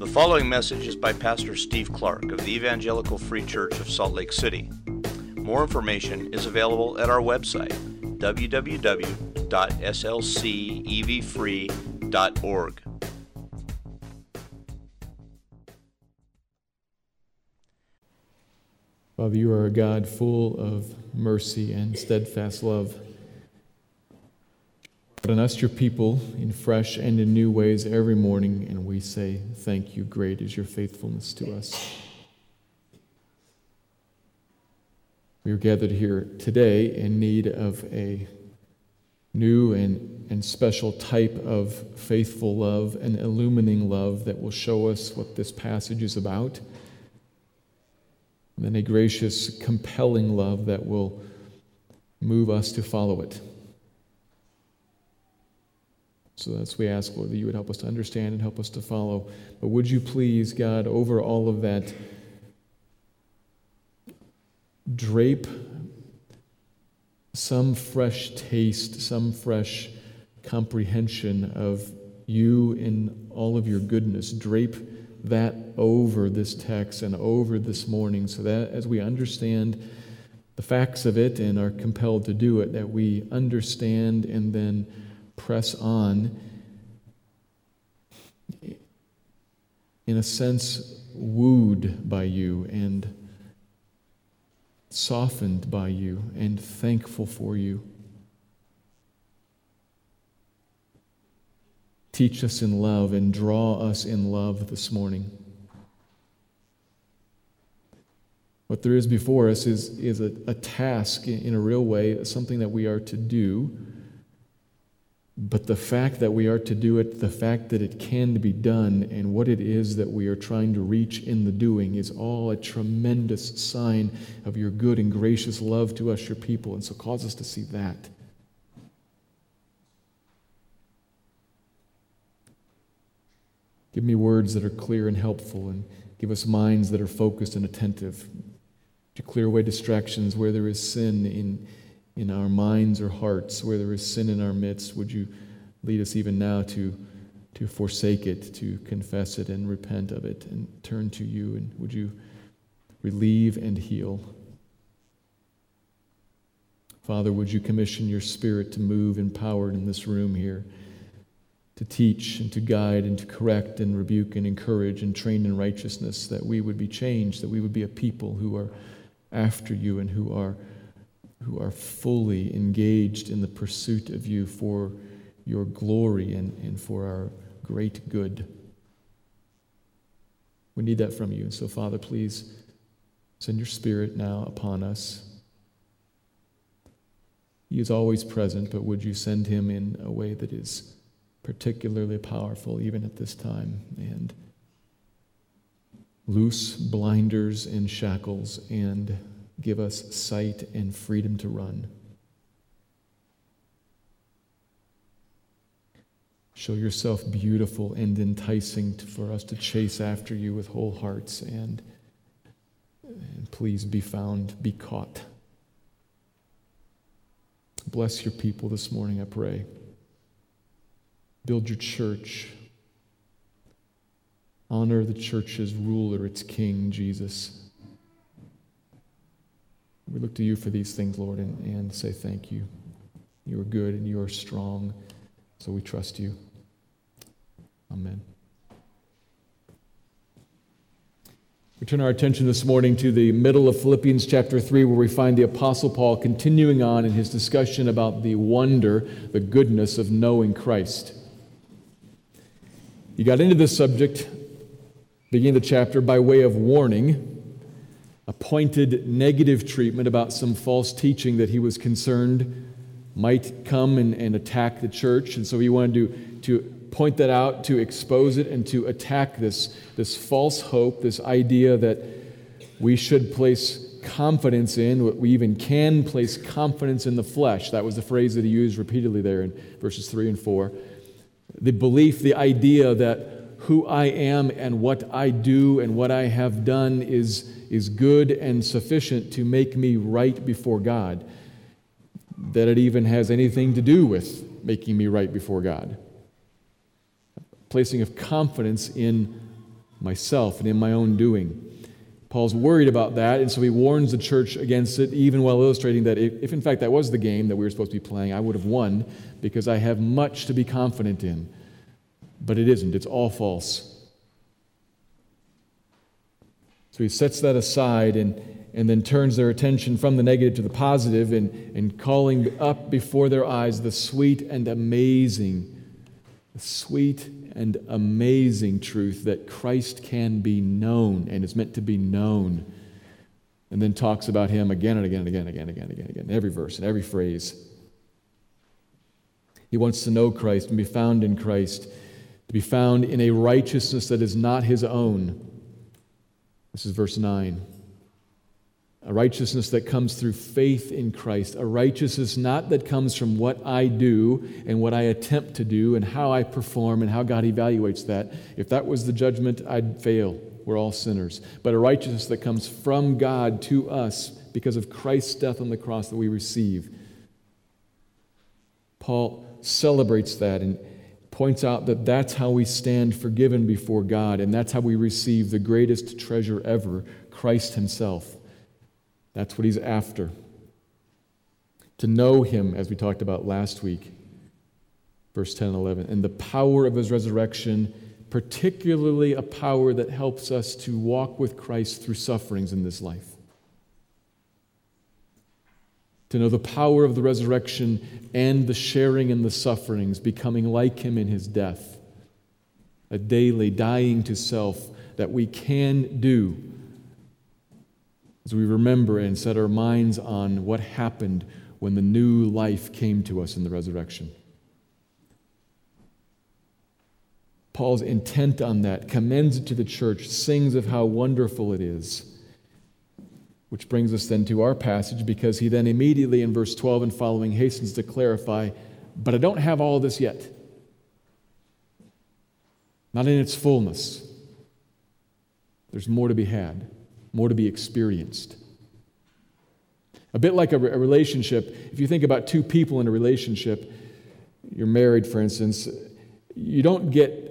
The following message is by Pastor Steve Clark of the Evangelical Free Church of Salt Lake City. More information is available at our website, www.slcevfree.org. Father, you are a God full of mercy and steadfast love. But on us, your people, in fresh and in new ways every morning, and we say, Thank you. Great is your faithfulness to us. We are gathered here today in need of a new and, and special type of faithful love and illumining love that will show us what this passage is about. And then a gracious, compelling love that will move us to follow it. So that's we ask, Lord, that you would help us to understand and help us to follow. But would you please, God, over all of that, drape some fresh taste, some fresh comprehension of you in all of your goodness. Drape that over this text and over this morning so that as we understand the facts of it and are compelled to do it, that we understand and then press on, in a sense, wooed by you and softened by you and thankful for you. Teach us in love and draw us in love this morning. What there is before us is, is a, a task in a real way, something that we are to do but the fact that we are to do it, the fact that it can be done, and what it is that we are trying to reach in the doing is all a tremendous sign of your good and gracious love to us, your people. And so cause us to see that. Give me words that are clear and helpful, and give us minds that are focused and attentive. To clear away distractions where there is sin in in our minds or hearts where there is sin in our midst, would you lead us even now to, to forsake it, to confess it and repent of it and turn to you? And would you relieve and heal? Father, would you commission your spirit to move empowered in this room here, to teach and to guide and to correct and rebuke and encourage and train in righteousness, that we would be changed, that we would be a people who are after you and who are who are fully engaged in the pursuit of you for your glory and, and for our great good. We need that from you. And so, Father, please send your Spirit now upon us. He is always present, but would you send him in a way that is particularly powerful even at this time? And loose blinders and shackles and give us sight and freedom to run. Show yourself beautiful and enticing for us to chase after you with whole hearts and, and please be found, be caught. Bless your people this morning, I pray. Build your church. Honor the church's ruler, its king, Jesus. We look to you for these things, Lord, and, and say thank you. You are good and you are strong, so we trust you. Amen. We turn our attention this morning to the middle of Philippians chapter 3, where we find the Apostle Paul continuing on in his discussion about the wonder, the goodness of knowing Christ. He got into this subject, beginning the chapter, by way of warning a pointed negative treatment about some false teaching that he was concerned might come and, and attack the church. And so he wanted to, to point that out, to expose it, and to attack this, this false hope, this idea that we should place confidence in, what we even can place confidence in the flesh. That was the phrase that he used repeatedly there in verses 3 and 4. The belief, the idea that who I am and what I do and what I have done is is good and sufficient to make me right before God, that it even has anything to do with making me right before God. Placing of confidence in myself and in my own doing. Paul's worried about that, and so he warns the church against it, even while illustrating that if, if, in fact that was the game that we were supposed to be playing, I would have won because I have much to be confident in. But it isn't, it's all false. So he sets that aside and, and then turns their attention from the negative to the positive and, and calling up before their eyes the sweet and amazing, the sweet and amazing truth that Christ can be known and is meant to be known. And then talks about him again and again and again and again and again and again, again, every verse and every phrase. He wants to know Christ and be found in Christ, to be found in a righteousness that is not his own. This is verse 9 a righteousness that comes through faith in Christ, a righteousness not that comes from what I do and what I attempt to do and how I perform and how God evaluates that. If that was the judgment, I'd fail. We're all sinners. But a righteousness that comes from God to us because of Christ's death on the cross that we receive. Paul celebrates that and points out that that's how we stand forgiven before God, and that's how we receive the greatest treasure ever Christ Himself. That's what he's after. To know him, as we talked about last week, verse 10 and 11, and the power of his resurrection, particularly a power that helps us to walk with Christ through sufferings in this life. To know the power of the resurrection and the sharing in the sufferings, becoming like him in his death, a daily dying to self that we can do as we remember and set our minds on what happened when the new life came to us in the resurrection. Paul's intent on that, commends it to the church, sings of how wonderful it is. Which brings us then to our passage because he then immediately in verse 12 and following hastens to clarify, but I don't have all this yet. Not in its fullness. There's more to be had more to be experienced. A bit like a, a relationship, if you think about two people in a relationship, you're married, for instance, you don't get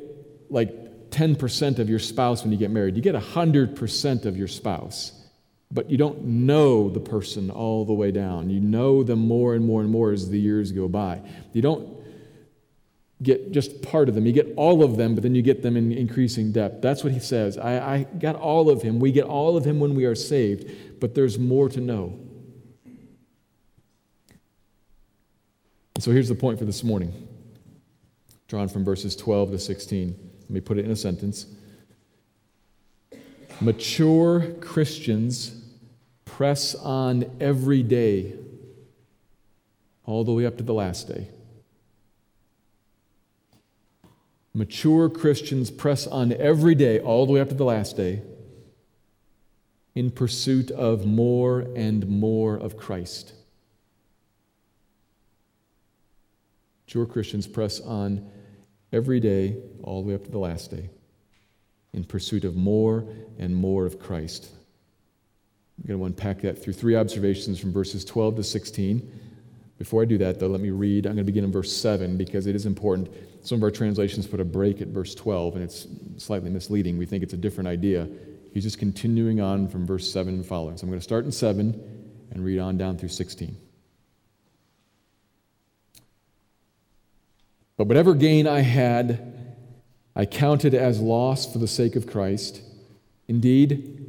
like 10% of your spouse when you get married. You get 100% of your spouse. But you don't know the person all the way down. You know them more and more and more as the years go by. You don't get just part of them. You get all of them, but then you get them in increasing depth. That's what he says. I, I got all of him. We get all of him when we are saved, but there's more to know. So here's the point for this morning, drawn from verses 12 to 16. Let me put it in a sentence. Mature Christians press on every day, all the way up to the last day. Mature Christians press on every day, all the way up to the last day, in pursuit of more and more of Christ. Mature Christians press on every day, all the way up to the last day, in pursuit of more and more of Christ. I'm going to unpack that through three observations from verses 12 to 16. Before I do that, though, let me read. I'm going to begin in verse 7 because it is important. Some of our translations put a break at verse 12, and it's slightly misleading. We think it's a different idea. He's just continuing on from verse 7 and following. So I'm going to start in 7 and read on down through 16. But whatever gain I had, I counted as loss for the sake of Christ. Indeed,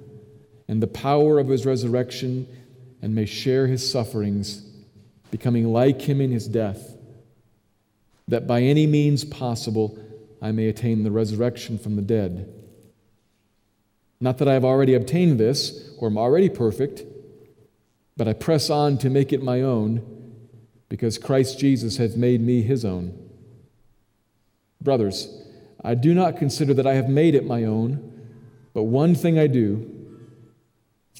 and the power of his resurrection and may share his sufferings, becoming like him in his death that by any means possible I may attain the resurrection from the dead. Not that I have already obtained this or am already perfect, but I press on to make it my own because Christ Jesus has made me his own. Brothers, I do not consider that I have made it my own, But one thing I do,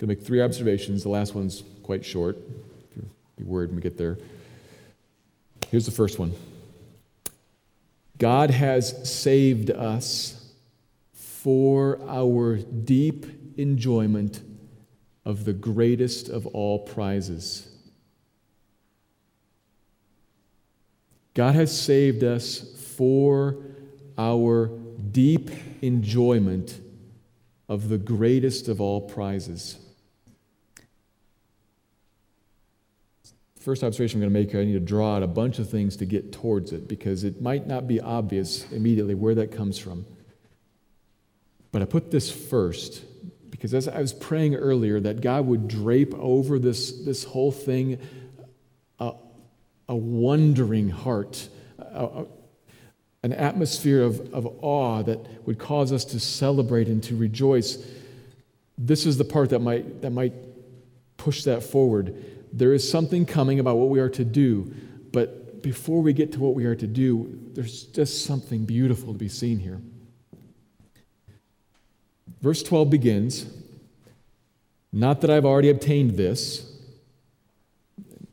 Going to make three observations. The last one's quite short. Be worried when we get there. Here's the first one God has saved us for our deep enjoyment of the greatest of all prizes. God has saved us for our deep enjoyment of the greatest of all prizes. First observation I'm going to make I need to draw out a bunch of things to get towards it because it might not be obvious immediately where that comes from. But I put this first because as I was praying earlier, that God would drape over this, this whole thing a, a wondering heart, a, a, an atmosphere of, of awe that would cause us to celebrate and to rejoice. This is the part that might, that might push that forward. There is something coming about what we are to do, but before we get to what we are to do, there's just something beautiful to be seen here. Verse 12 begins Not that I've already obtained this.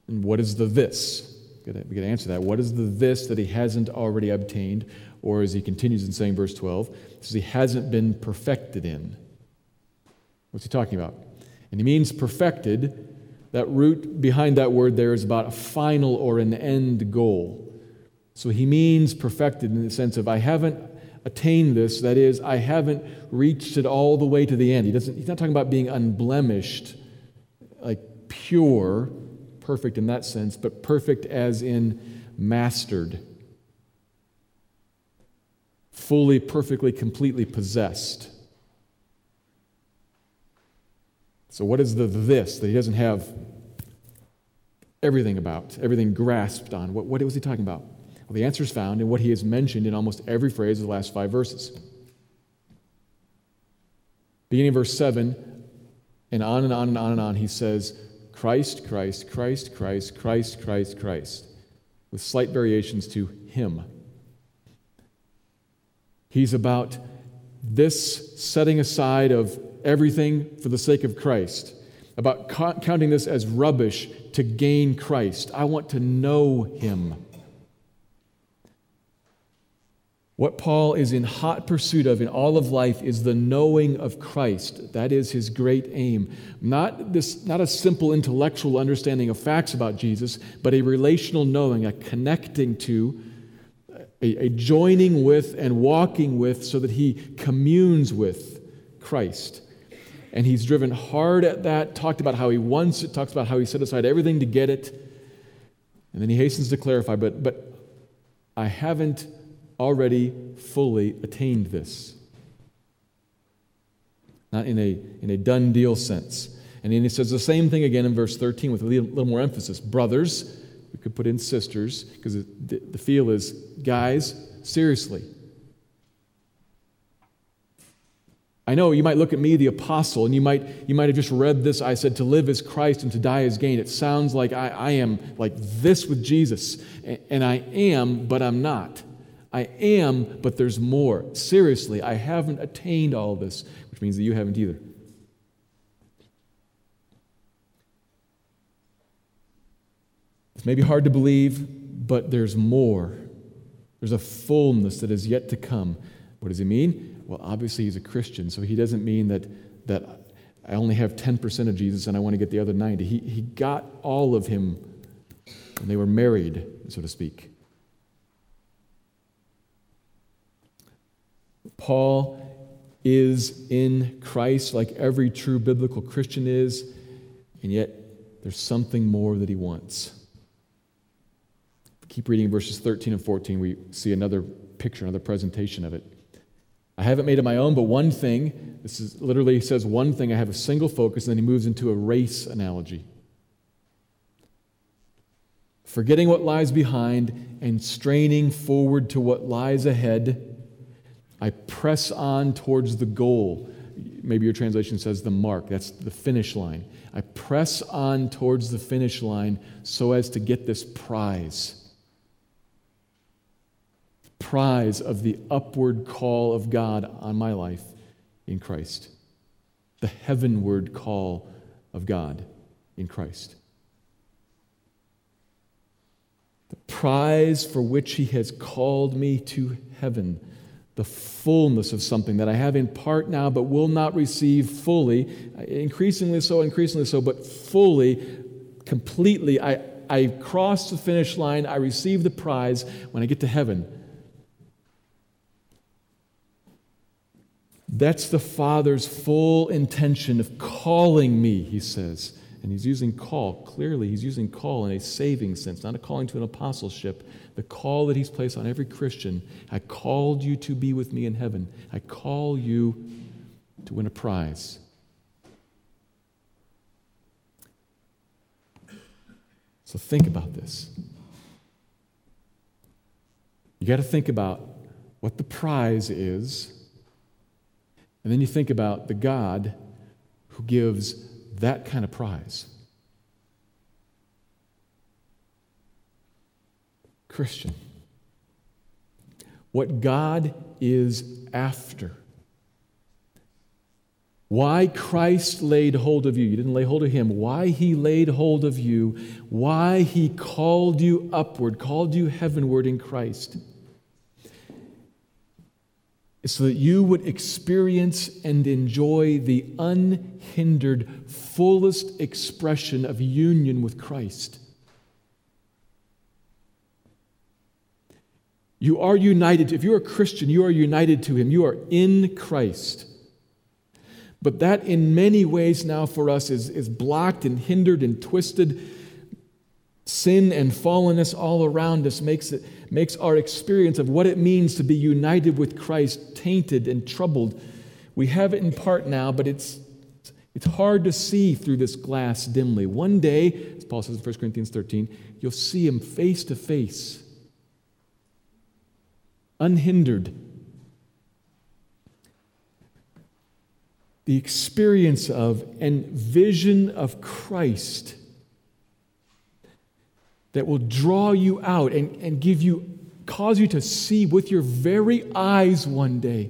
And what is the this? We got to answer that. What is the this that he hasn't already obtained? Or as he continues in saying, verse 12, says he hasn't been perfected in. What's he talking about? And he means perfected. That root behind that word there is about a final or an end goal. So he means perfected in the sense of I haven't attained this. That is, I haven't reached it all the way to the end. He doesn't, he's not talking about being unblemished, like pure, perfect in that sense, but perfect as in mastered, fully, perfectly, completely possessed. So, what is the this that he doesn't have everything about, everything grasped on? What, what was he talking about? Well, the answer is found in what he has mentioned in almost every phrase of the last five verses. Beginning verse 7, and on and on and on and on, he says, Christ, Christ, Christ, Christ, Christ, Christ, Christ, with slight variations to Him. He's about this setting aside of everything for the sake of Christ, about counting this as rubbish to gain Christ. I want to know Him. What Paul is in hot pursuit of in all of life is the knowing of Christ. That is his great aim. Not, this, not a simple intellectual understanding of facts about Jesus, but a relational knowing, a connecting to, a, a joining with, and walking with so that he communes with Christ. And he's driven hard at that, talked about how he wants it, talks about how he set aside everything to get it. And then he hastens to clarify, but, but I haven't already fully attained this. Not in a, in a done deal sense. And then he says the same thing again in verse 13 with a little, more emphasis. Brothers, we could put in sisters, because the feel is, guys, seriously. I know you might look at me, the apostle, and you might, you might have just read this. I said, to live is Christ and to die is gain. It sounds like I, I am like this with Jesus, and I am, but I'm not. I am, but there's more. Seriously, I haven't attained all this, which means that you haven't either. It's maybe hard to believe, but there's more. There's a fullness that is yet to come. What does he mean? Well, obviously, he's a Christian, so he doesn't mean that, that I only have 10% of Jesus and I want to get the other 90. He, he got all of him when they were married, so to speak. Paul is in Christ like every true biblical Christian is, and yet there's something more that he wants. Keep reading verses 13 and 14, we see another picture, another presentation of it. I haven't made it my own, but one thing, this is literally he says one thing, I have a single focus, and then he moves into a race analogy. Forgetting what lies behind and straining forward to what lies ahead, I press on towards the goal. Maybe your translation says the mark, that's the finish line. I press on towards the finish line so as to get this prize prize of the upward call of God on my life in Christ. The heavenward call of God in Christ. The prize for which He has called me to heaven. The fullness of something that I have in part now, but will not receive fully, increasingly so, increasingly so, but fully, completely. I, I cross the finish line. I receive the prize when I get to heaven. That's the Father's full intention of calling me, he says. And he's using call, clearly, he's using call in a saving sense, not a calling to an apostleship. The call that he's placed on every Christian I called you to be with me in heaven, I call you to win a prize. So think about this. You got to think about what the prize is and then you think about the God who gives that kind of prize. Christian. What God is after. Why Christ laid hold of you. You didn't lay hold of him. Why he laid hold of you. Why he called you upward, called you heavenward in Christ so that you would experience and enjoy the unhindered, fullest expression of union with Christ. You are united. If you're a Christian, you are united to Him. You are in Christ. But that, in many ways, now for us is, is blocked and hindered and twisted. Sin and fallenness all around us makes it makes our experience of what it means to be united with Christ tainted and troubled. We have it in part now, but it's, it's hard to see through this glass dimly. One day, as Paul says in 1 Corinthians 13, you'll see him face to face, unhindered. The experience of and vision of Christ that will draw you out and, and give you, cause you to see with your very eyes one day.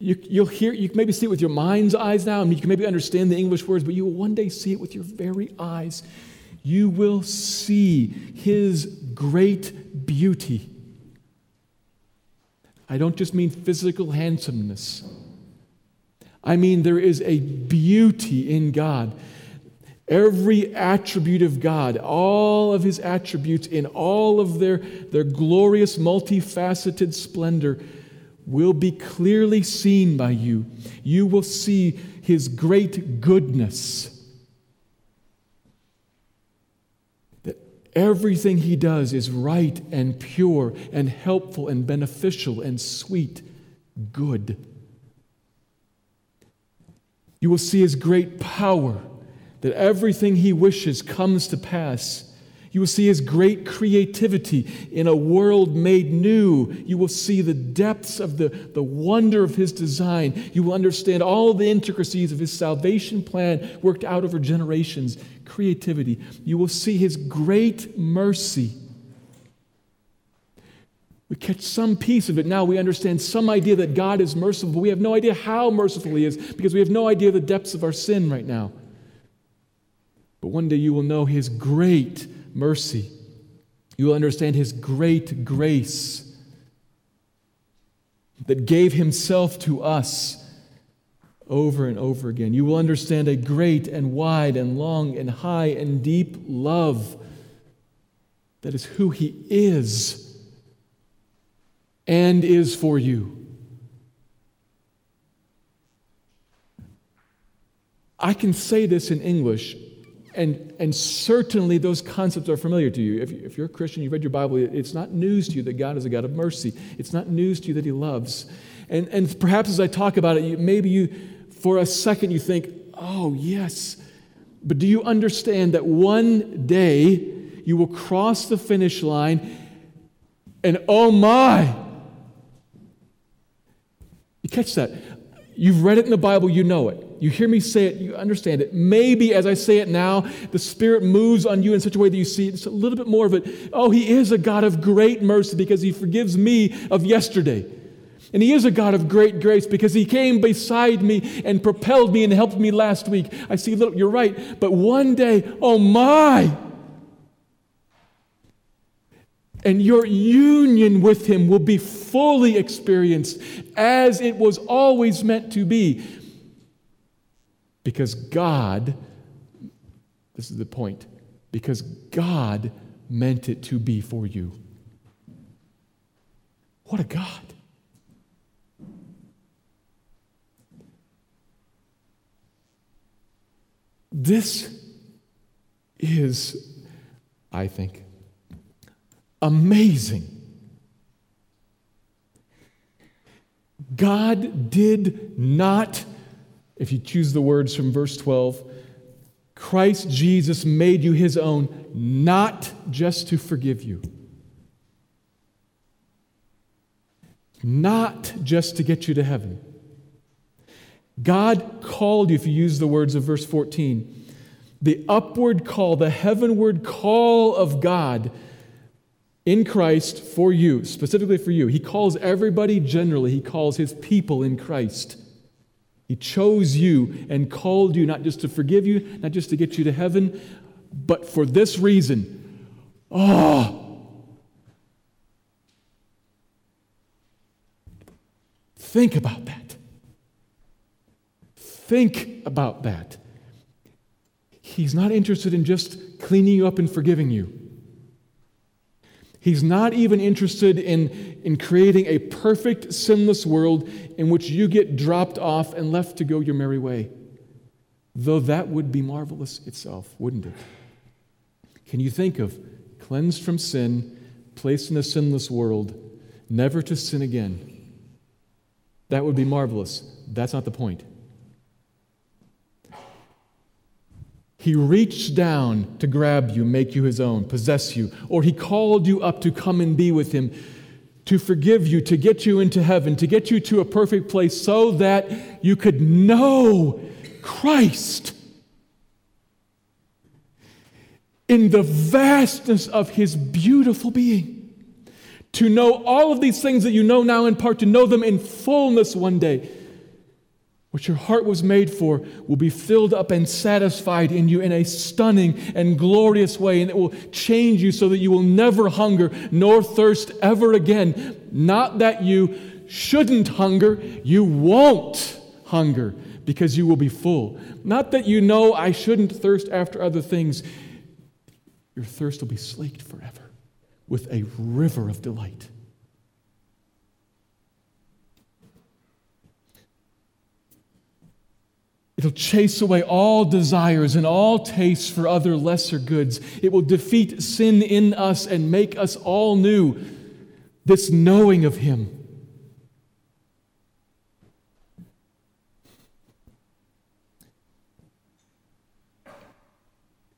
You, you'll hear, you can maybe see it with your mind's eyes now, and you can maybe understand the English words, but you will one day see it with your very eyes. You will see His great beauty. I don't just mean physical handsomeness. I mean, there is a beauty in God Every attribute of God, all of his attributes in all of their, their glorious, multifaceted splendor, will be clearly seen by you. You will see his great goodness. That everything he does is right and pure and helpful and beneficial and sweet, good. You will see his great power that everything he wishes comes to pass. You will see his great creativity in a world made new. You will see the depths of the, the wonder of his design. You will understand all the intricacies of his salvation plan worked out over generations. Creativity. You will see his great mercy. We catch some piece of it now. We understand some idea that God is merciful. But we have no idea how merciful he is because we have no idea the depths of our sin right now. But one day you will know His great mercy. You will understand His great grace that gave Himself to us over and over again. You will understand a great and wide and long and high and deep love that is who He is and is for you. I can say this in English And, and certainly those concepts are familiar to you. If, if you're a Christian, you've read your Bible, it's not news to you that God is a God of mercy. It's not news to you that He loves. And, and perhaps as I talk about it, maybe you, for a second, you think, oh, yes. But do you understand that one day you will cross the finish line and oh my, you catch that? You've read it in the Bible, you know it. You hear me say it, you understand it. Maybe as I say it now, the Spirit moves on you in such a way that you see it's a little bit more of it. Oh, He is a God of great mercy because He forgives me of yesterday. And He is a God of great grace because He came beside me and propelled me and helped me last week. I see, little, you're right. But one day, oh my, and your union with Him will be fully experienced as it was always meant to be. Because God, this is the point, because God meant it to be for you. What a God. This is, I think, amazing. God did not, if you choose the words from verse 12, Christ Jesus made you his own, not just to forgive you, not just to get you to heaven. God called you, if you use the words of verse 14, the upward call, the heavenward call of God in Christ for you, specifically for you. He calls everybody generally, He calls His people in Christ. He chose you and called you not just to forgive you, not just to get you to heaven, but for this reason. Oh, think about that. Think about that. He's not interested in just cleaning you up and forgiving you. He's not even interested in, in creating a perfect, sinless world in which you get dropped off and left to go your merry way. Though that would be marvelous itself, wouldn't it? Can you think of cleansed from sin, placed in a sinless world, never to sin again? That would be marvelous. That's not the point. He reached down to grab you, make you his own, possess you, or he called you up to come and be with him, to forgive you, to get you into heaven, to get you to a perfect place so that you could know Christ in the vastness of his beautiful being. To know all of these things that you know now in part, to know them in fullness one day what your heart was made for will be filled up and satisfied in you in a stunning and glorious way, and it will change you so that you will never hunger nor thirst ever again. Not that you shouldn't hunger, you won't hunger because you will be full. Not that you know I shouldn't thirst after other things, your thirst will be slaked forever with a river of delight. It'll chase away all desires and all tastes for other lesser goods. It will defeat sin in us and make us all new. This knowing of Him.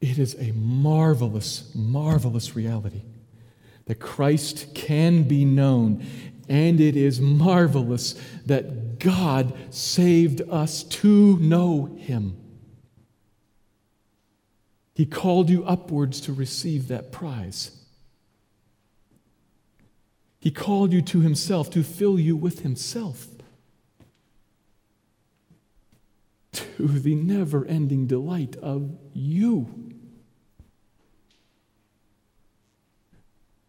It is a marvelous, marvelous reality that Christ can be known, and it is marvelous that God saved us to know Him. He called you upwards to receive that prize. He called you to Himself to fill you with Himself. To the never ending delight of you.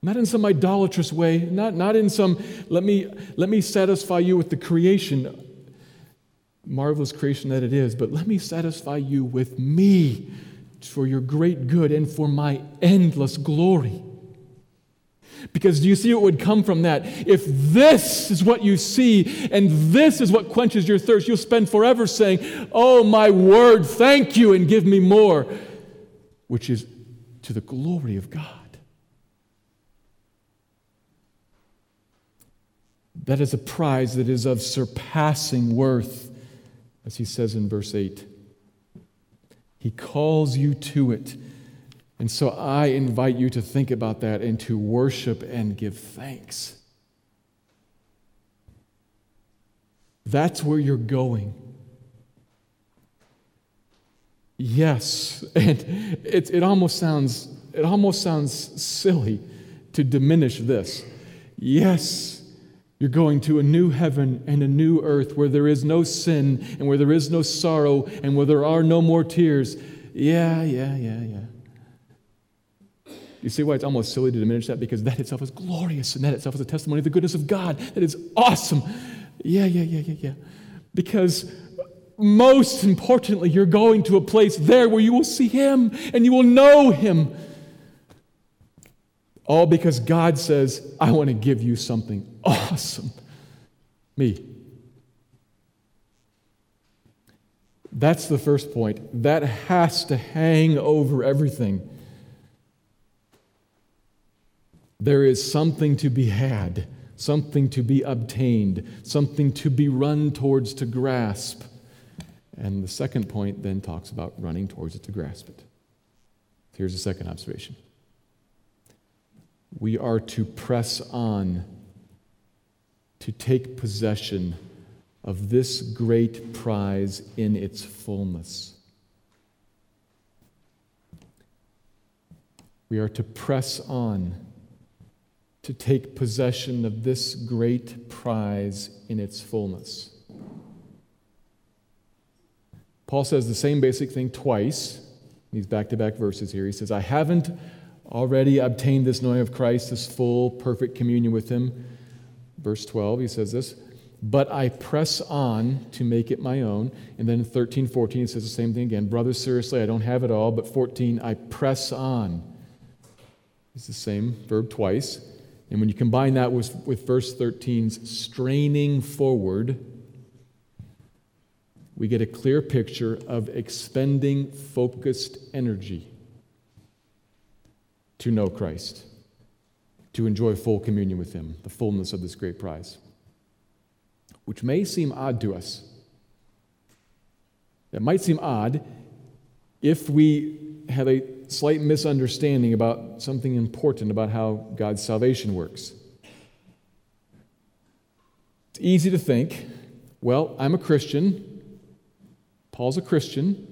Not in some idolatrous way, not, not in some, let me, let me satisfy you with the creation, marvelous creation that it is, but let me satisfy you with me for your great good and for my endless glory. Because do you see what would come from that? If this is what you see and this is what quenches your thirst, you'll spend forever saying, Oh, my word, thank you, and give me more. which is to the glory of God. That is a prize that is of surpassing worth, as he says in verse 8. He calls you to it. And so I invite you to think about that and to worship and give thanks. That's where you're going. Yes, and it, it almost sounds it almost sounds silly to diminish this. Yes, you're going to a new heaven and a new earth where there is no sin and where there is no sorrow and where there are no more tears. Yeah, yeah, yeah, yeah. You see why it's almost silly to diminish that? Because that itself is glorious and that itself is a testimony of the goodness of God. That is awesome. Yeah, yeah, yeah, yeah, yeah. Because most importantly, you're going to a place there where you will see Him and you will know Him. All because God says, I want to give you something awesome. Me. That's the first point. That has to hang over everything. There is something to be had, something to be obtained, something to be run towards to grasp. And the second point then talks about running towards it to grasp it. Here's the second observation we are to press on to take possession of this great prize in its fullness. We are to press on to take possession of this great prize in its fullness. Paul says the same basic thing twice. These back to back verses here. He says, I haven't already obtained this knowing of Christ, this full, perfect communion with Him. Verse 12, he says this, but I press on to make it my own. And then in 13, 14, he says the same thing again. Brothers, seriously, I don't have it all, but 14, I press on. It's the same verb twice. And when you combine that with, with verse 13's straining forward, we get a clear picture of expending focused energy to know Christ, to enjoy full communion with Him, the fullness of this great prize, which may seem odd to us. It might seem odd if we have a slight misunderstanding about something important about how God's salvation works. It's easy to think, well, I'm a Christian. Paul's a Christian.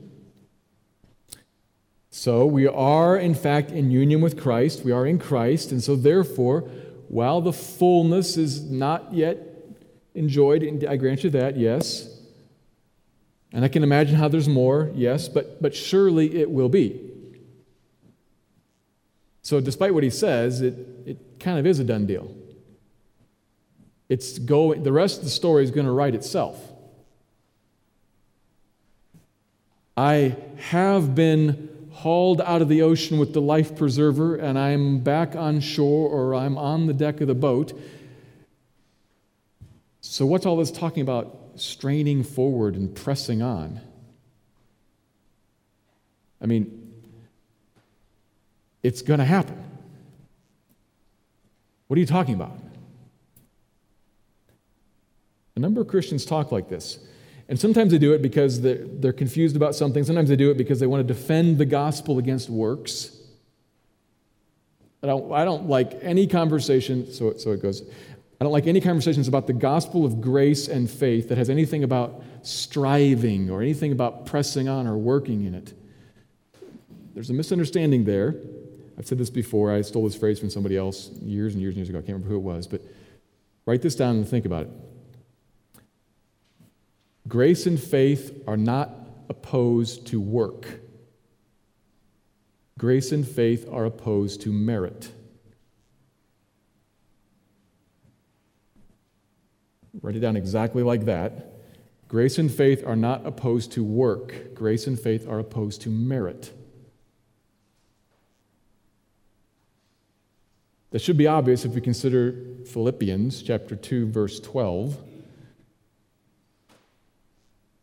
So we are, in fact, in union with Christ. We are in Christ. And so, therefore, while the fullness is not yet enjoyed, and I grant you that, yes. And I can imagine how there's more, yes, but, but surely it will be. So, despite what he says, it, it kind of is a done deal. It's going, the rest of the story is going to write itself. I have been hauled out of the ocean with the life preserver, and I'm back on shore or I'm on the deck of the boat. So, what's all this talking about straining forward and pressing on? I mean, it's going to happen. What are you talking about? A number of Christians talk like this. And sometimes they do it because they're, confused about something. Sometimes they do it because they want to defend the gospel against works. I don't, I don't like any conversation, so, so it goes. I don't like any conversations about the gospel of grace and faith that has anything about striving or anything about pressing on or working in it. There's a misunderstanding there. I've said this before. I stole this phrase from somebody else years and years and years ago. I can't remember who it was, but write this down and think about it. Grace and faith are not opposed to work. Grace and faith are opposed to merit. Write it down exactly like that. Grace and faith are not opposed to work. Grace and faith are opposed to merit. That should be obvious if we consider Philippians chapter 2 verse 12.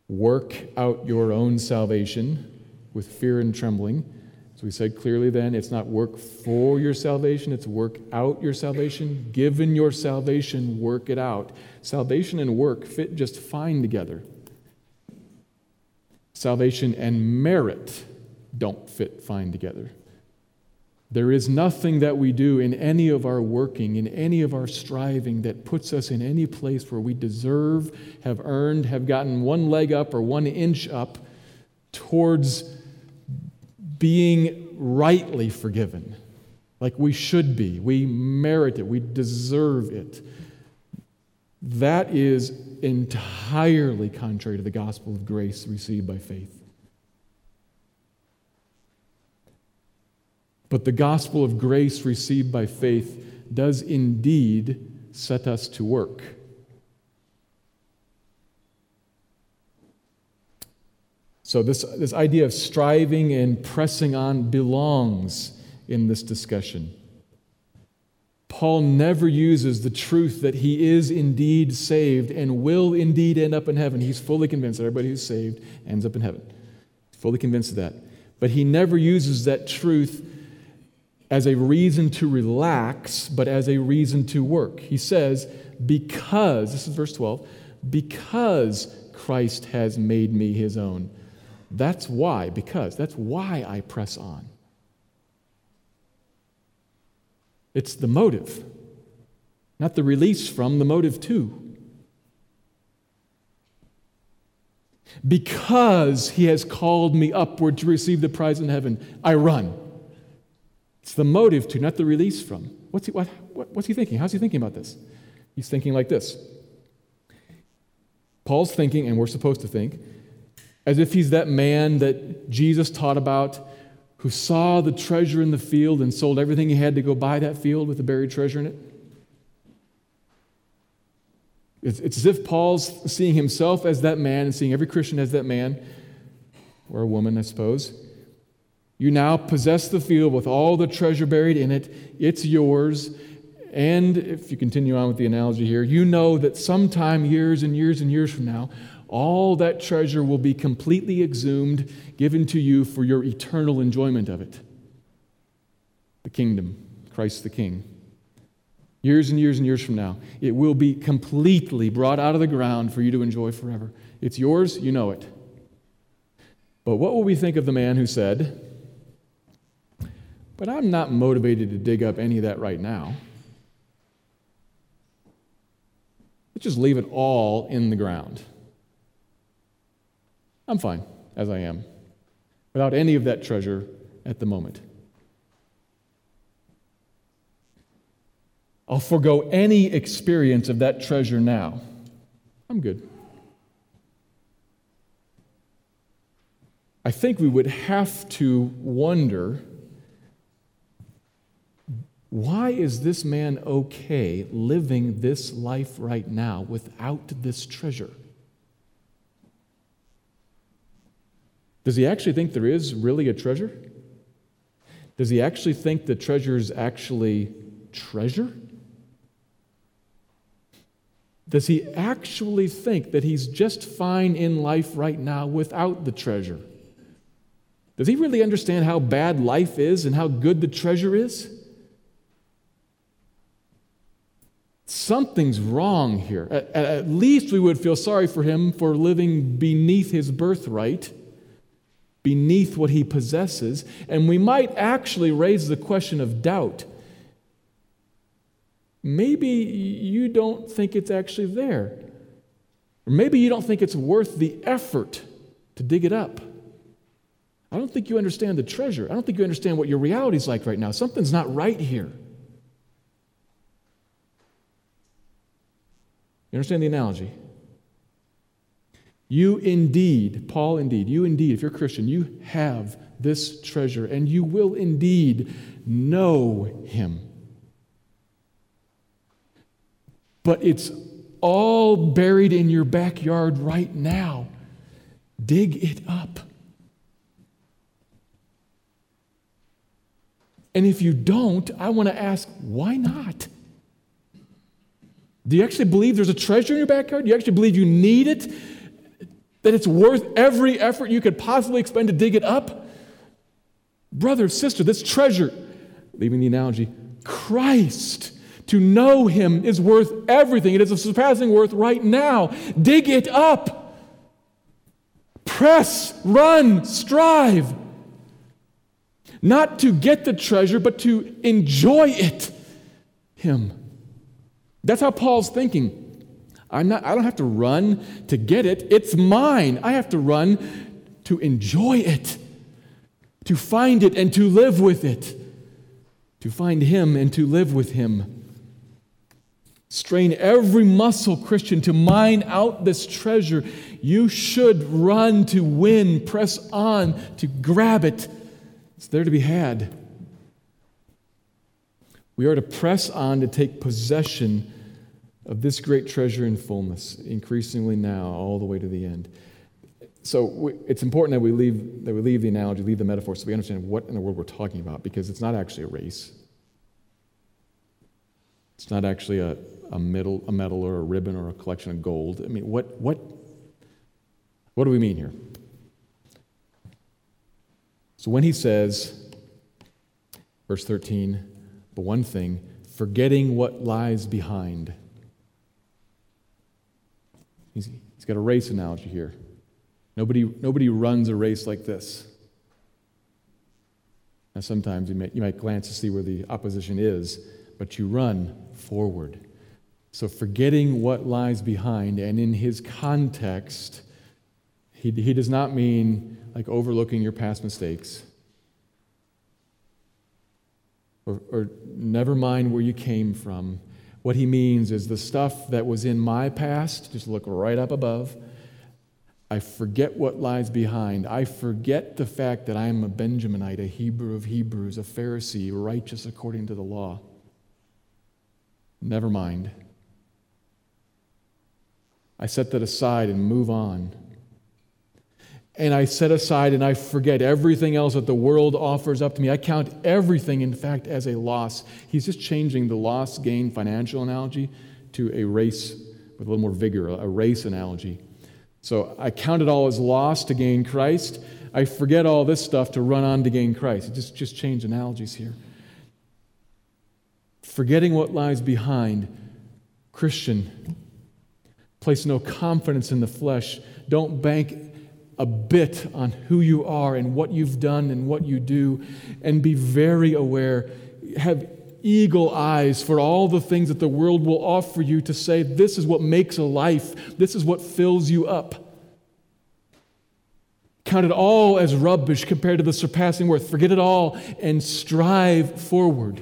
Work out your own salvation with fear and trembling. So we said clearly then, it's not work for your salvation, it's work out your salvation. Given your salvation, work it out. Salvation and work fit just fine together. Salvation and merit don't fit fine together. There is nothing that we do in any of our working, in any of our striving, that puts us in any place where we deserve, have earned, have gotten one leg up or one inch up towards being rightly forgiven, like we should be. We merit it, we deserve it. That is entirely contrary to the gospel of grace received by faith. But the gospel of grace received by faith does indeed set us to work. So, this, this idea of striving and pressing on belongs in this discussion. Paul never uses the truth that he is indeed saved and will indeed end up in heaven. He's fully convinced that everybody who's saved ends up in heaven. Fully convinced of that. But he never uses that truth as a reason to relax, but as a reason to work. He says, Because, this is verse 12, because Christ has made me his own. That's why, because, that's why I press on. It's the motive, not the release from, the motive to. Because he has called me upward to receive the prize in heaven, I run. It's the motive to, not the release from. What's he, what, what, what's he thinking? How's he thinking about this? He's thinking like this. Paul's thinking, and we're supposed to think, as if he's that man that Jesus taught about who saw the treasure in the field and sold everything he had to go buy that field with the buried treasure in it. It's, it's as if Paul's seeing himself as that man and seeing every Christian as that man, or a woman, I suppose. You now possess the field with all the treasure buried in it. It's yours. And if you continue on with the analogy here, you know that sometime, years and years and years from now, all that treasure will be completely exhumed, given to you for your eternal enjoyment of it. The kingdom, Christ the King. Years and years and years from now, it will be completely brought out of the ground for you to enjoy forever. It's yours, you know it. But what will we think of the man who said, But I'm not motivated to dig up any of that right now? Let's just leave it all in the ground. I'm fine as I am, without any of that treasure at the moment. I'll forego any experience of that treasure now. I'm good. I think we would have to wonder why is this man okay living this life right now without this treasure? Does he actually think there is really a treasure? Does he actually think the treasure is actually treasure? Does he actually think that he's just fine in life right now without the treasure? Does he really understand how bad life is and how good the treasure is? Something's wrong here. At, at least we would feel sorry for him for living beneath his birthright beneath what he possesses, and we might actually raise the question of doubt. Maybe you don't think it's actually there. Or maybe you don't think it's worth the effort to dig it up. I don't think you understand the treasure. I don't think you understand what your reality is like right now. Something's not right here. You understand the analogy? You indeed, Paul indeed, you indeed, if you're a Christian, you have this treasure and you will indeed know him. But it's all buried in your backyard right now. Dig it up. And if you don't, I want to ask, why not? Do you actually believe there's a treasure in your backyard? Do you actually believe you need it? that it's worth every effort you could possibly expend to dig it up? Brother, sister, this treasure, leaving the analogy, Christ. To know him is worth everything. It is a surpassing worth right now. Dig it up. Press, run, strive. Not to get the treasure, but to enjoy it. Him. That's how Paul's thinking. I'm not, I don't have to run to get it, it's mine. I have to run to enjoy it, to find it and to live with it, to find Him and to live with Him. Strain every muscle, Christian, to mine out this treasure. You should run to win, press on to grab it. It's there to be had. We are to press on to take possession of this great treasure in fullness, increasingly now, all the way to the end. So we, it's important that we leave that we leave the analogy, leave the metaphor, so we understand what in the world we're talking about, because it's not actually a race. It's not actually a, a medal, a medal or a ribbon or a collection of gold. I mean, what what what do we mean here? So when he says, verse 13, but one thing, forgetting what lies behind. He's, he's got a race analogy here. Nobody, nobody runs a race like this. Now, sometimes you, may, you might glance to see where the opposition is, but you run forward. So, forgetting what lies behind, and in his context, he, he does not mean like overlooking your past mistakes. Or, or never mind where you came from. What he means is the stuff that was in my past, just look right up above. I forget what lies behind. I forget the fact that I am a Benjaminite, a Hebrew of Hebrews, a Pharisee, righteous according to the law. Never mind. I set that aside and move on and I set aside and I forget everything else that the world offers up to me. I count everything, in fact, as a loss. He's just changing the loss gain financial analogy to a race with a little more vigor, a race analogy. So I count it all as loss to gain Christ. I forget all this stuff to run on to gain Christ. Just, just change analogies here. Forgetting what lies behind, Christian, place no confidence in the flesh. Don't bank a bit on who you are and what you've done and what you do, and be very aware. Have eagle eyes for all the things that the world will offer you to say, this is what makes a life, this is what fills you up. Count it all as rubbish compared to the surpassing worth. Forget it all and strive forward.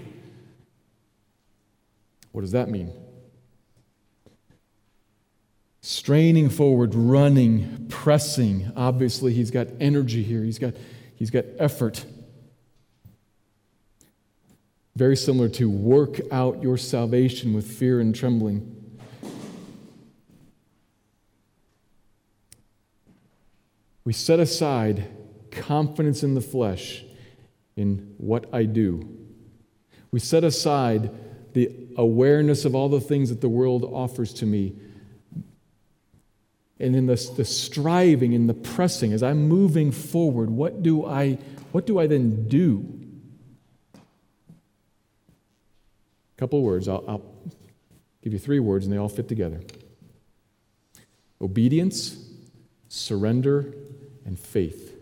What does that mean? Straining forward, running, pressing. Obviously, he's got energy here, he's got, he's got effort. Very similar to work out your salvation with fear and trembling. We set aside confidence in the flesh in what I do. We set aside the awareness of all the things that the world offers to me and in the, the striving and the pressing, as I'm moving forward, what do I, what do I then do? A couple of words. I'll, I'll give you three words, and they all fit together obedience, surrender, and faith.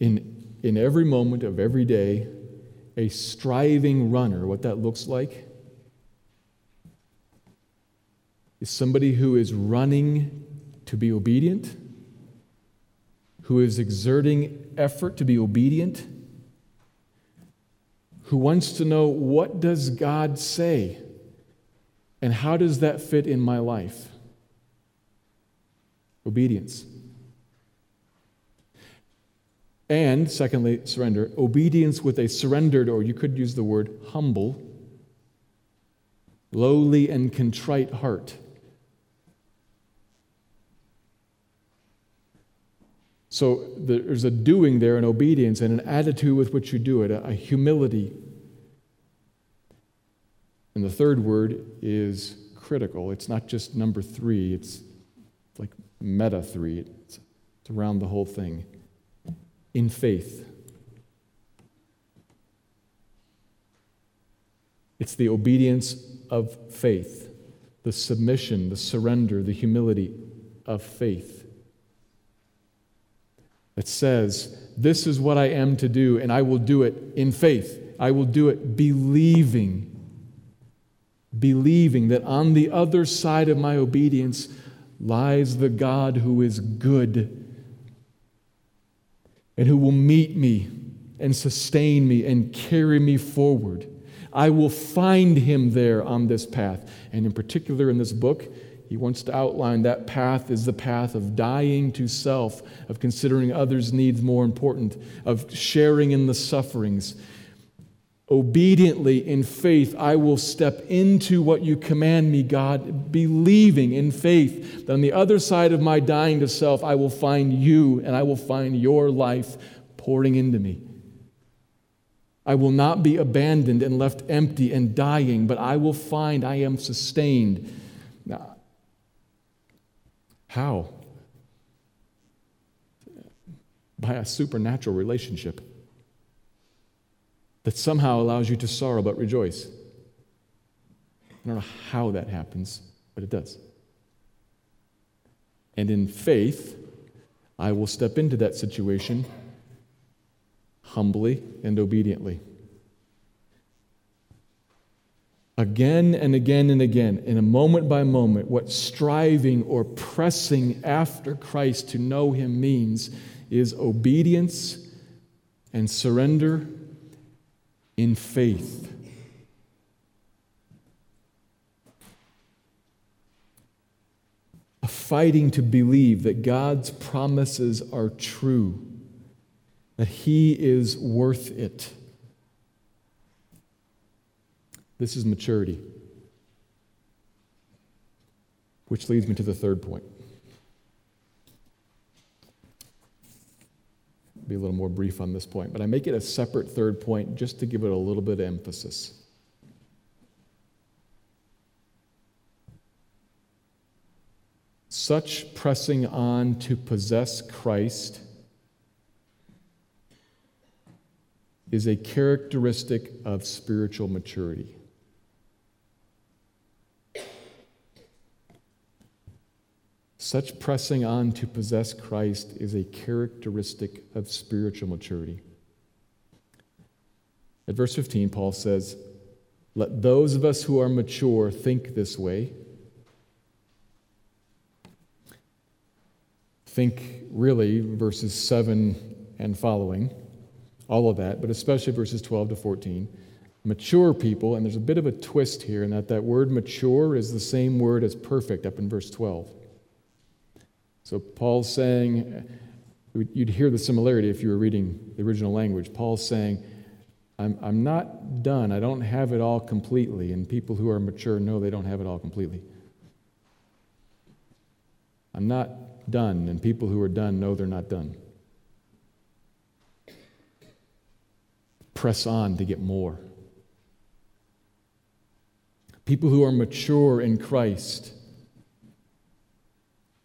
In, in every moment of every day, a striving runner, what that looks like is somebody who is running to be obedient, who is exerting effort to be obedient, who wants to know what does God say and how does that fit in my life? Obedience. And secondly, surrender. Obedience with a surrendered, or you could use the word humble, lowly, and contrite heart. So there's a doing there, an obedience, and an attitude with which you do it, a humility. And the third word is critical. It's not just number three, it's like meta three, it's, it's around the whole thing. In faith. It's the obedience of faith, the submission, the surrender, the humility of faith. That says, This is what I am to do, and I will do it in faith. I will do it believing. Believing that on the other side of my obedience lies the God who is good and who will meet me and sustain me and carry me forward. I will find him there on this path. And in particular, in this book, he wants to outline that path is the path of dying to self, of considering others' needs more important, of sharing in the sufferings. Obediently, in faith, I will step into what you command me, God, believing in faith that on the other side of my dying to self, I will find you and I will find your life pouring into me. I will not be abandoned and left empty and dying, but I will find I am sustained. Now, how? By a supernatural relationship that somehow allows you to sorrow but rejoice. I don't know how that happens, but it does. And in faith, I will step into that situation humbly and obediently. Again and again and again, in a moment by moment, what striving or pressing after Christ to know Him means is obedience and surrender in faith. A fighting to believe that God's promises are true that He is worth it. This is maturity. Which leads me to the third point. Be a little more brief on this point, but I make it a separate third point just to give it a little bit of emphasis. Such pressing on to possess Christ is a characteristic of spiritual maturity. Such pressing on to possess Christ is a characteristic of spiritual maturity. At verse 15, Paul says, Let those of us who are mature think this way. Think really verses 7 and following all of that, but especially verses 12 to 14. Mature people, and there's a bit of a twist here in that that word mature is the same word as perfect up in verse 12. So Paul's saying, you'd hear the similarity if you were reading the original language. Paul's saying, I'm, I'm not done. I don't have it all completely. And people who are mature know they don't have it all completely. I'm not done, and people who are done know they're not done. press on to get more. People who are mature in Christ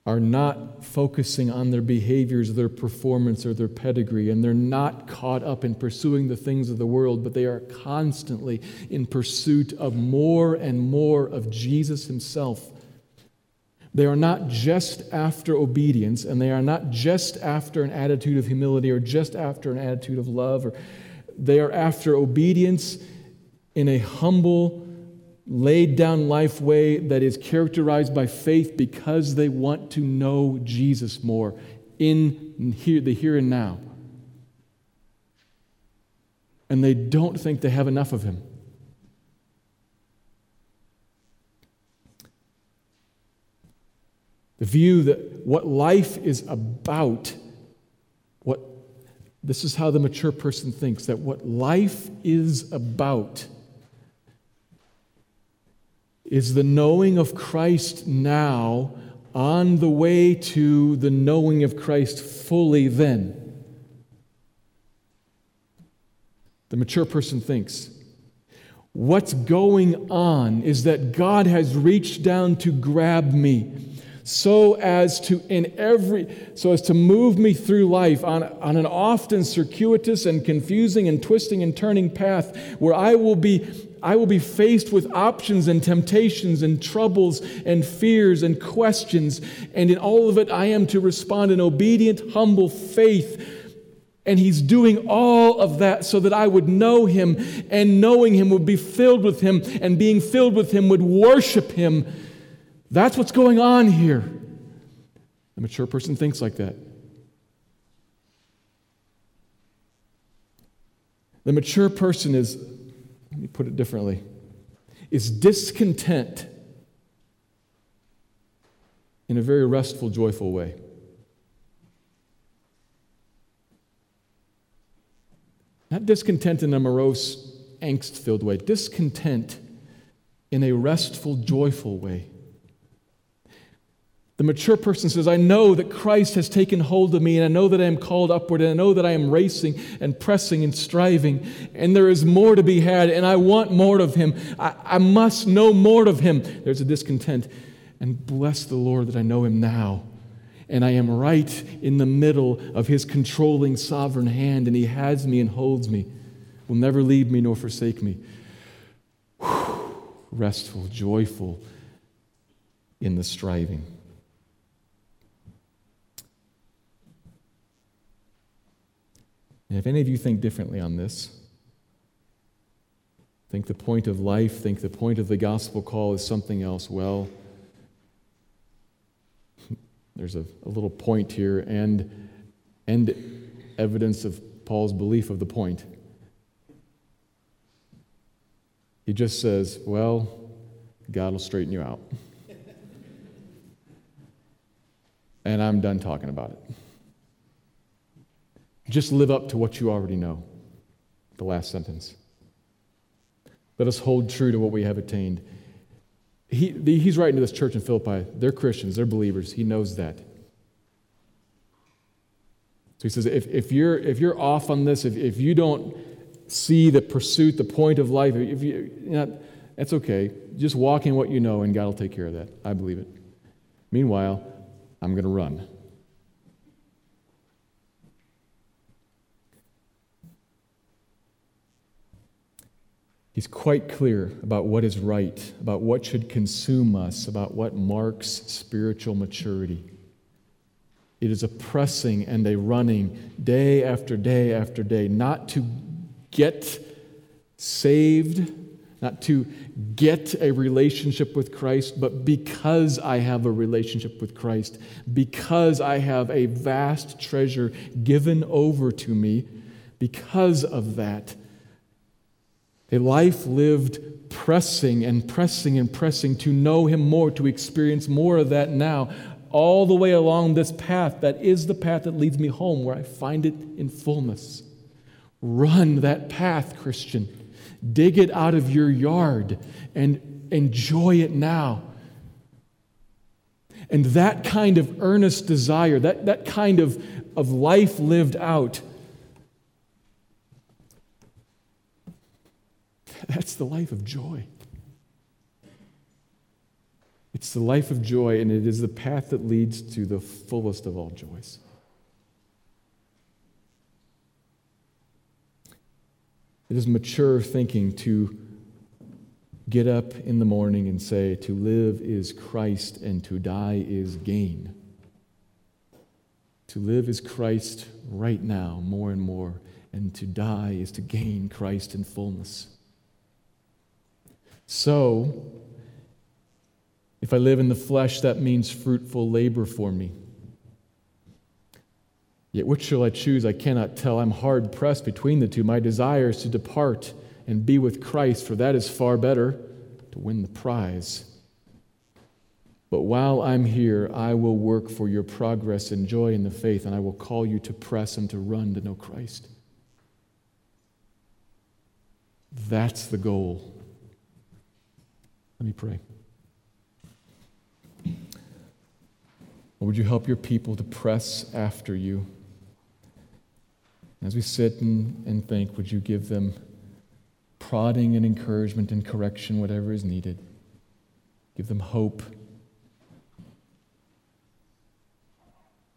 are not focusing on their behaviors, their performance, or their pedigree, and they're not caught up in pursuing the things of the world, but they are constantly in pursuit of more and more of Jesus Himself. They are not just after obedience, and they are not just after an attitude of humility or just after an attitude of love or they are after obedience in a humble, laid down life way that is characterized by faith because they want to know Jesus more in here, the here and now. And they don't think they have enough of Him. The view that what life is about what this is how the mature person thinks that what life is about is the knowing of Christ now on the way to the knowing of Christ fully then. The mature person thinks What's going on is that God has reached down to grab me so as to in every so as to move me through life on, on an often circuitous and confusing and twisting and turning path where I will be I will be faced with options and temptations and troubles and fears and questions and in all of it I am to respond in obedient humble faith and he's doing all of that so that I would know him, and knowing him would be filled with him, and being filled with him would worship him. That's what's going on here. A mature person thinks like that. The mature person is, let me put it differently, is discontent in a very restful, joyful way. Not discontent in a morose, angst filled way, discontent in a restful, joyful way. The mature person says, I know that Christ has taken hold of me, and I know that I am called upward, and I know that I am racing and pressing and striving, and there is more to be had, and I want more of Him. I, I must know more of Him. There's a discontent. And bless the Lord that I know Him now and I am right in the middle of his controlling sovereign hand, and he has me and holds me, will never leave me nor forsake me. Whew. Restful, joyful in the striving. And if any of you think differently on this, think the point of life, think the point of the gospel call is something else, well, there's a, a little point here and, and evidence of Paul's belief of the point. He just says, Well, God will straighten you out. and I'm done talking about it. Just live up to what you already know. The last sentence. Let us hold true to what we have attained he, he's writing to this church in Philippi. They're Christians, they're believers. He knows that. So he says, if, if, you're, if you're off on this, if, if you don't see the pursuit, the point of life, if you, you know, that's okay. Just walk in what you know, and God will take care of that. I believe it. Meanwhile, I'm going to run. He's quite clear about what is right, about what should consume us, about what marks spiritual maturity. It is a pressing and a running day after day after day, not to get saved, not to get a relationship with Christ, but because I have a relationship with Christ, because I have a vast treasure given over to me, because of that a life lived pressing and pressing and pressing to know Him more, to experience more of that now, all the way along this path that is the path that leads me home, where I find it in fullness. Run that path, Christian. Dig it out of your yard and enjoy it now. And that kind of earnest desire, that, that kind of, of life lived out, That's the life of joy. It's the life of joy, and it is the path that leads to the fullest of all joys. It is mature thinking to get up in the morning and say, To live is Christ, and to die is gain. To live is Christ right now, more and more, and to die is to gain Christ in fullness. So, if I live in the flesh, that means fruitful labor for me. Yet which shall I choose? I cannot tell. I'm hard pressed between the two. My desire is to depart and be with Christ, for that is far better to win the prize. But while I'm here, I will work for your progress and joy in the faith, and I will call you to press and to run to know Christ. That's the goal. Let me pray. Or would you help your people to press after you? As we sit and, and think, would you give them prodding and encouragement and correction, whatever is needed. Give them hope.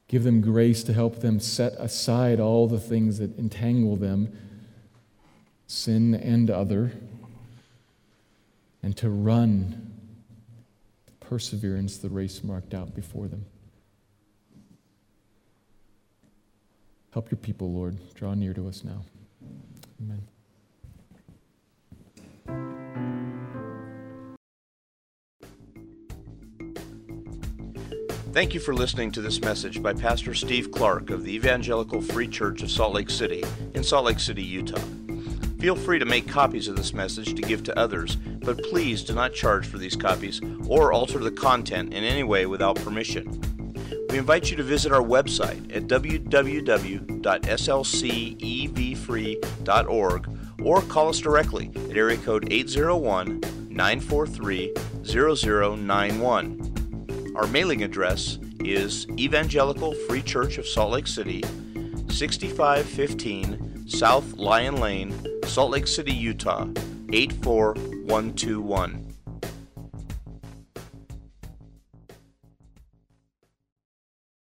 Give them grace to help them set aside all the things that entangle them, sin and other, and to run perseverance the race marked out before them. Help your people, Lord. Draw near to us now. Amen. Thank you for listening to this message by Pastor Steve Clark of the Evangelical Free Church of Salt Lake City in Salt Lake City, Utah. Feel free to make copies of this message to give to others, but please do not charge for these copies or alter the content in any way without permission. We invite you to visit our website at www.slcevfree.org or call us directly at area code 801 943 0091. Our mailing address is Evangelical Free Church of Salt Lake City, 6515 South Lion Lane, Salt Lake City, Utah, 84121.